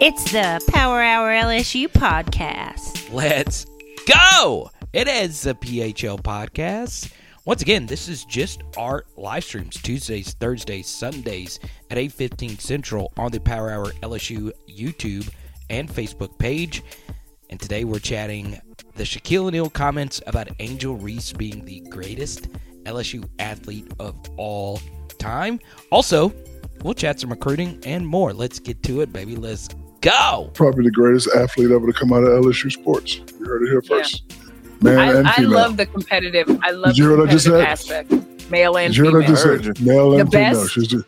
It's the Power Hour LSU podcast. Let's go! It is the PHL podcast. Once again, this is just our live streams Tuesdays, Thursdays, Sundays at 8:15 Central on the Power Hour LSU YouTube and Facebook page. And today we're chatting the Shaquille O'Neal comments about Angel Reese being the greatest LSU athlete of all time. Also, we'll chat some recruiting and more. Let's get to it, baby. Let's go. Probably the greatest athlete ever to come out of LSU sports. You heard it here first. Yeah. Man I, and I female. love the competitive. I love Did you the hear what I just competitive said? aspect, male and Did you hear what I female, just Heard said? Male The and female. best? She's just,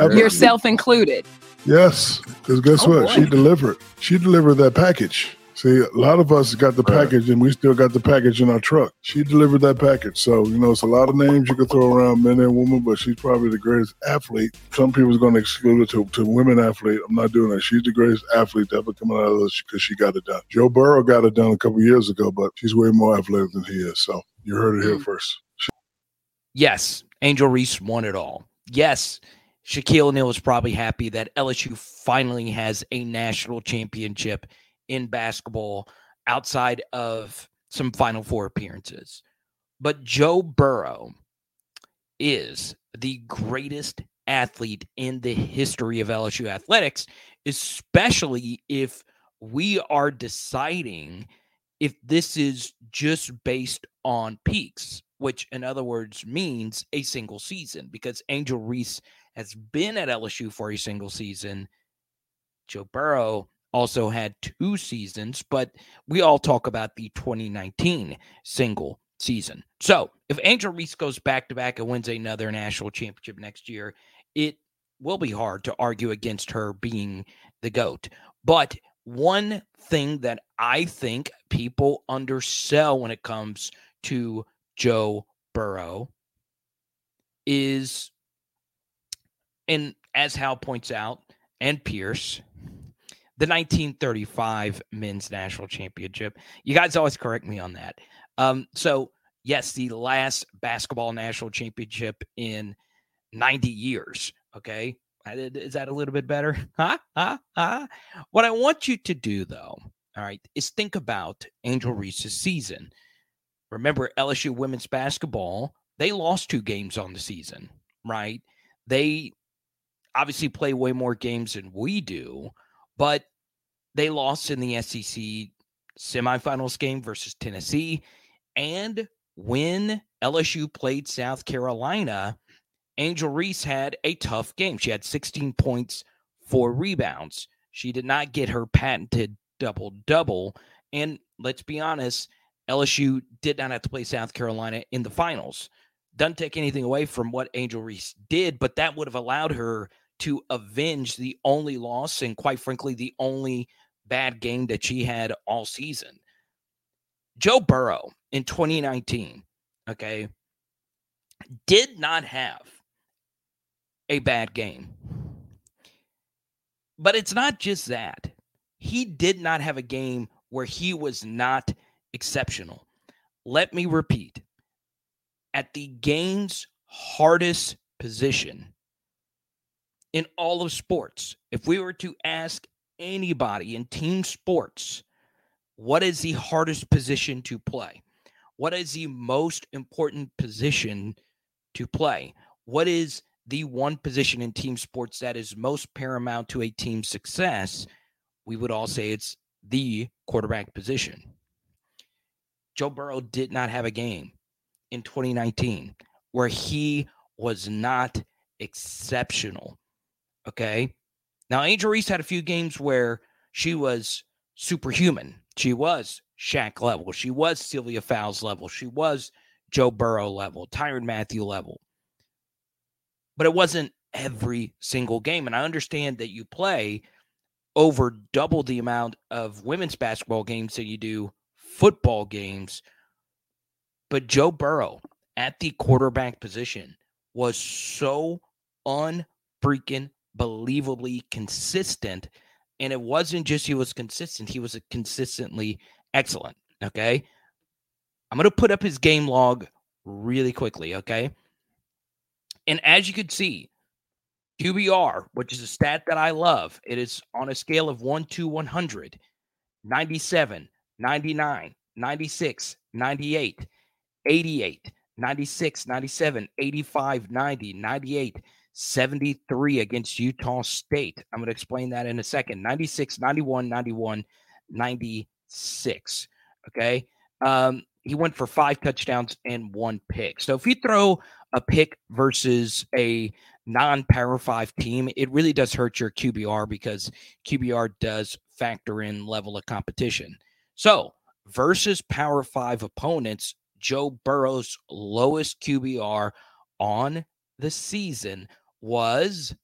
yourself included. Yes, because guess Oh, what? boy. She delivered. She delivered that package. See, a lot of us got the package, and we still got the package in our truck. She delivered that package. So you know, it's a lot of names you could throw around, men and women, but she's probably the greatest athlete. Some people's going to exclude it to, to women athlete. I'm not doing that. She's the greatest athlete ever come out of this because she got it done. Joe Burrow got it done a couple years ago, but she's way more athletic than he is. So you heard it here Mm. first. Yes, Angel Reese won it all. Yes, Shaquille O'Neal is probably happy that LSU finally has a national championship in basketball outside of some Final Four appearances. But Joe Burrow is the greatest athlete in the history of LSU athletics, especially if we are deciding if this is just based on peaks, which in other words means a single season, because Angel Reese has been at LSU for a single season. Joe Burrow also had two seasons, but we all talk about the 2019 single season. So if Angel Reese goes back to back and wins another national championship next year, it will be hard to argue against her being the GOAT. But one thing that I think people undersell when it comes to Joe Burrow is, and as Hal points out, and Pierce, the 1935 men's national championship. You guys always correct me on that. Um, so, yes, the last basketball national championship in 90 years. Okay. Is that a little bit better? Huh? Huh? Huh? What I want you to do, though, all right, is think about Angel Reese's season. Remember, LSU women's basketball, they lost two games on the season, right? They obviously play way more games than we do, but they lost in the SEC semifinals game versus Tennessee. And when LSU played South Carolina, Angel Reese had a tough game. She had 16 points, four rebounds. She did not get her patented double double. And let's be honest, LSU did not have to play South Carolina in the finals. Doesn't take anything away from what Angel Reese did, but that would have allowed her to avenge the only loss and, quite frankly, the only bad game that she had all season. Joe Burrow in 2019, okay, did not have a bad game. But it's not just that. He did not have a game where he was not exceptional. Let me repeat at the game's hardest position in all of sports, if we were to ask anybody in team sports, what is the hardest position to play? What is the most important position to play? What is the one position in team sports that is most paramount to a team's success? We would all say it's the quarterback position. Joe Burrow did not have a game in 2019 where he was not exceptional. Okay. Now, Angel Reese had a few games where she was superhuman. She was Shaq level. She was Sylvia Fowles level. She was Joe Burrow level, Tyrann Mathieu level. But it wasn't every single game. And I understand that you play over double the amount of women's basketball games than you do football games. But Joe Burrow at the quarterback position was so unfreaking believably consistent. And it wasn't just he was consistent, he was consistently excellent. Okay. I'm going to put up his game log really quickly. Okay. And as you could see, QBR, which is a stat that I love, it is on a scale of 1 to 100 97, 99, 96, 98, 88, 96, 97, 85, 90, 98, 73 against Utah State. I'm going to explain that in a second. 96, 91, 91, 96. Okay. Um, he went for five touchdowns and one pick. So if you throw a pick versus a non power five team, it really does hurt your QBR because QBR does factor in level of competition. So versus power five opponents, Joe Burrow's lowest QBR on the season was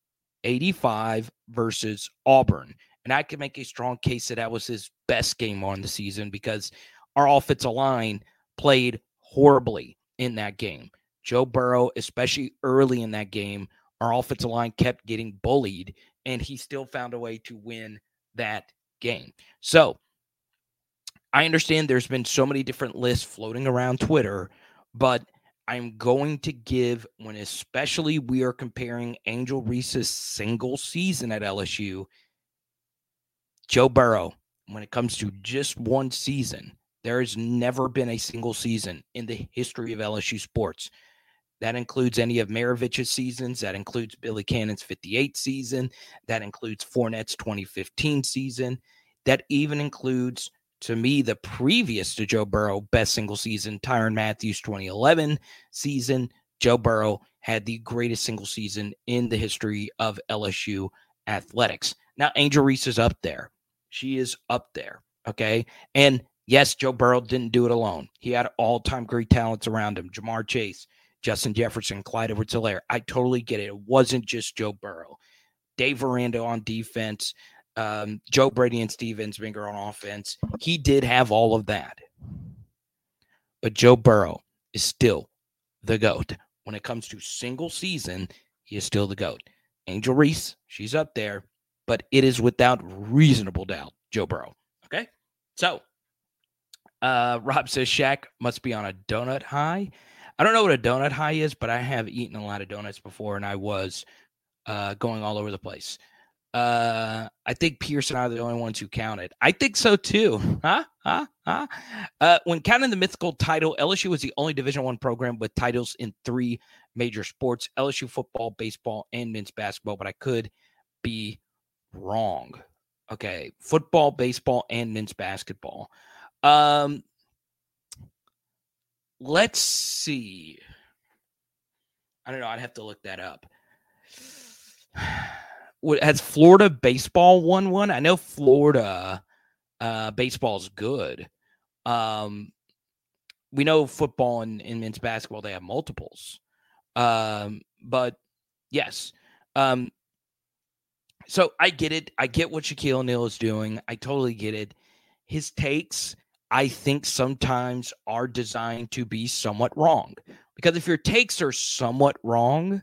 85 versus Auburn. And I can make a strong case that that was his best game on the season because our offensive line played horribly in that game. Joe Burrow, especially early in that game, our offensive line kept getting bullied, and he still found a way to win that game. So I understand there's been so many different lists floating around Twitter, but I'm going to give when especially we are comparing Angel Reese's single season at LSU, Joe Burrow, when it comes to just one season, there has never been a single season in the history of LSU sports. That includes any of Maravich's seasons. That includes Billy Cannon's 58 season. That includes Fournette's 2015 season. That even includes to me, the previous to Joe Burrow best single season, Tyrann Mathieu's 2011 season. Joe Burrow had the greatest single season in the history of LSU athletics. Now, Angel Reese is up there. She is up there. Okay. And yes, Joe Burrow didn't do it alone. He had all time great talents around him Ja'Marr Chase, Justin Jefferson, Clyde Edwards Helaire. I totally get it. It wasn't just Joe Burrow. Dave Aranda on defense, um, Joe Brady and Steve Ensminger on offense. He did have all of that. But Joe Burrow is still the GOAT. When it comes to single season, he is still the GOAT. Angel Reese, she's up there, but it is without reasonable doubt Joe Burrow. Okay. So uh Rob says Shaq must be on a donut high. I don't know what a donut high is, but I have eaten a lot of donuts before and I was uh going all over the place. Uh, I think Pierce and I are the only ones who counted. I think so too. Huh? Huh? Huh? Uh, when counting the mythical title, LSU was the only Division One program with titles in three major sports: LSU football, baseball, and men's basketball. But I could be wrong. Okay, football, baseball, and men's basketball. Um, let's see. I don't know. I'd have to look that up has Florida baseball won one? I know Florida uh, baseball is good. Um, we know football and, and, men's basketball they have multiples. Um, but yes, um, so I get it. I get what Shaquille O'Neal is doing. I totally get it. His takes, I think, sometimes are designed to be somewhat wrong. Because if your takes are somewhat wrong,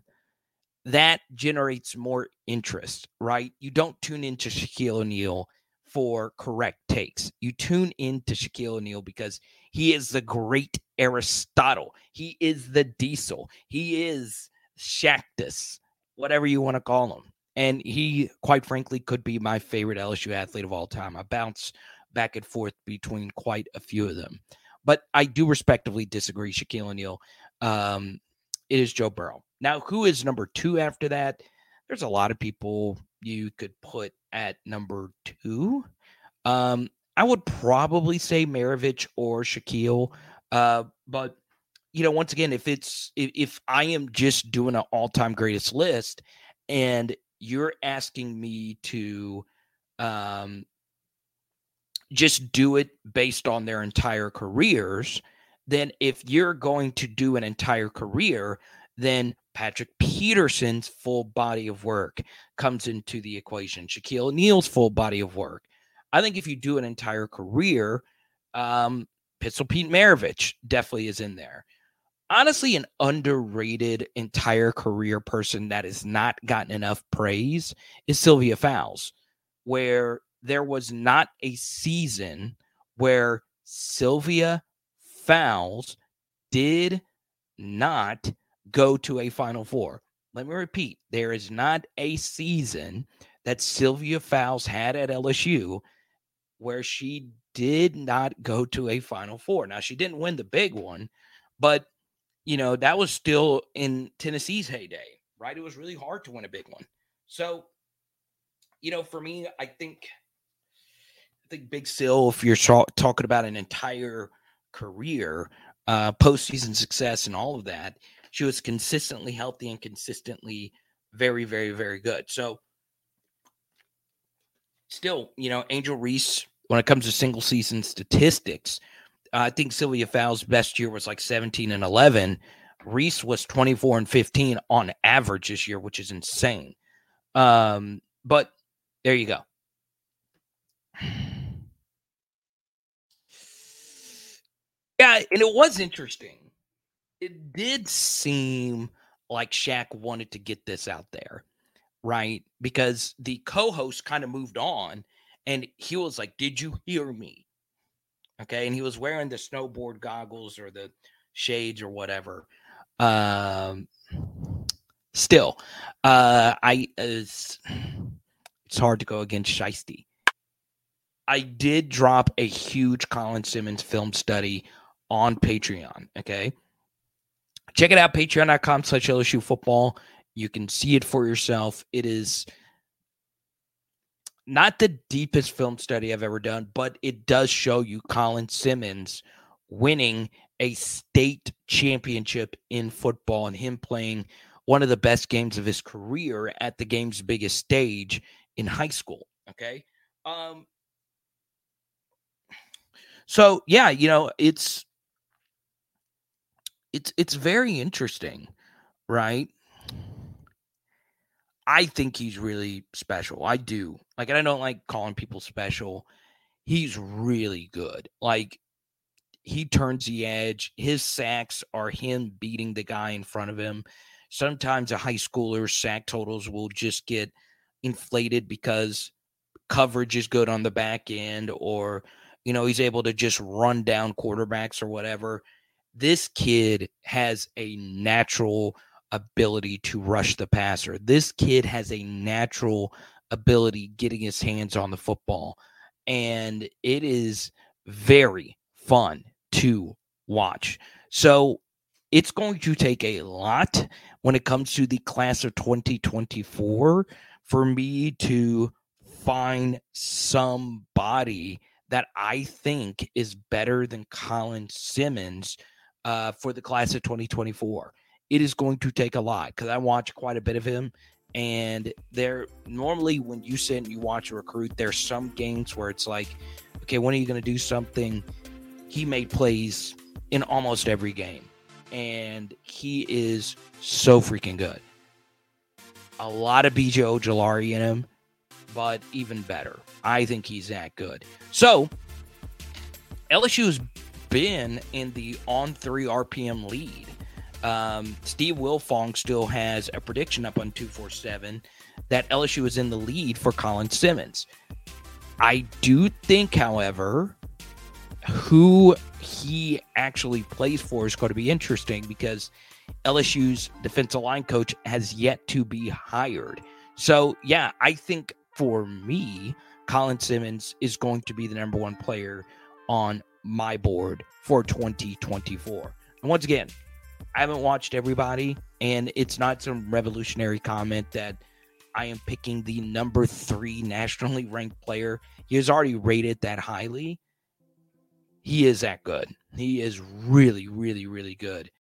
that generates more interest, right? You don't tune into Shaquille O'Neal for correct takes. You tune into Shaquille O'Neal because he is the great Aristotle. He is the diesel. He is Shaqtus, whatever you want to call him. And he, quite frankly, could be my favorite LSU athlete of all time. I bounce back and forth between quite a few of them. But I do respectively disagree. Shaquille O'Neal um, it is Joe Burrow. Now, who is number two after that? There's a lot of people you could put at number two. Um, I would probably say Maravich or Shaquille. Uh, but you know, once again, if it's if, if I am just doing an all-time greatest list and you're asking me to um just do it based on their entire careers, then if you're going to do an entire career, then Patrick Peterson's full body of work comes into the equation. Shaquille O'Neal's full body of work. I think if you do an entire career, um, Pistol Pete Maravich definitely is in there. Honestly, an underrated entire career person that has not gotten enough praise is Sylvia Fowles, where there was not a season where Sylvia Fowles did not go to a Final Four. let me repeat there is not a season that Sylvia Fowles had at LSU where she did not go to a Final Four. Now, she didn't win the big one, but, you know, that was still in Tennessee's heyday, right? It was really hard to win a big one. So, you know, for me, I think, I think Big Sil, if you're talking about an entire career, uh, postseason success and all of that, she was consistently healthy and consistently very, very, very good. So, still, you know, Angel Reese, when it comes to single season statistics, uh, I think Sylvia Fowles' best year was like 17 and 11. Reese was 24 and 15 on average this year, which is insane. Um, but there you go. Yeah, and it was interesting. It did seem like Shaq wanted to get this out there, right? Because the co-host kind of moved on and he was like, Did you hear me? Okay. And he was wearing the snowboard goggles or the shades or whatever. Um, still, uh, I, it's, it's hard to go against Shiesty. I did drop a huge Colin Simmons film study on Patreon. Okay. Check it out, patreon.com slash LSU football. You can see it for yourself. It is not the deepest film study I've ever done, but it does show you Colin Simmons winning a state championship in football and him playing one of the best games of his career at the game's biggest stage in high school. Okay. Um, so yeah, you know, it's it's it's very interesting, right? I think he's really special. I do. Like and I don't like calling people special. He's really good. Like he turns the edge. His sacks are him beating the guy in front of him. Sometimes a high schooler's sack totals will just get inflated because coverage is good on the back end or you know he's able to just run down quarterbacks or whatever this kid has a natural ability to rush the passer. This kid has a natural ability getting his hands on the football. And it is very fun to watch. So it's going to take a lot when it comes to the class of 2024 for me to find somebody that I think is better than Colin Simmons uh, for the class of 2024. It is going to take a lot because I watch quite a bit of him. And there, normally when you sit and you watch a recruit, there's some games where it's like, okay, when are you going to do something? He made plays in almost every game, and he is so freaking good. A lot of BJ Ojulari in him, but even better. I think he's that good. So LSU is been in the On3 RPM lead. Um, Steve Wiltfong still has a prediction up on 247 that LSU is in the lead for Colin Simmons. I do think, however, who he actually plays for is going to be interesting because LSU's defensive line coach has yet to be hired. So, yeah, I think for me, Colin Simmons is going to be the number one player on my board for 2024. And once again, I haven't watched everybody, and it's not some revolutionary comment that I am picking the number three nationally ranked player. He is already rated that highly. He is that good. He is really, really, really good.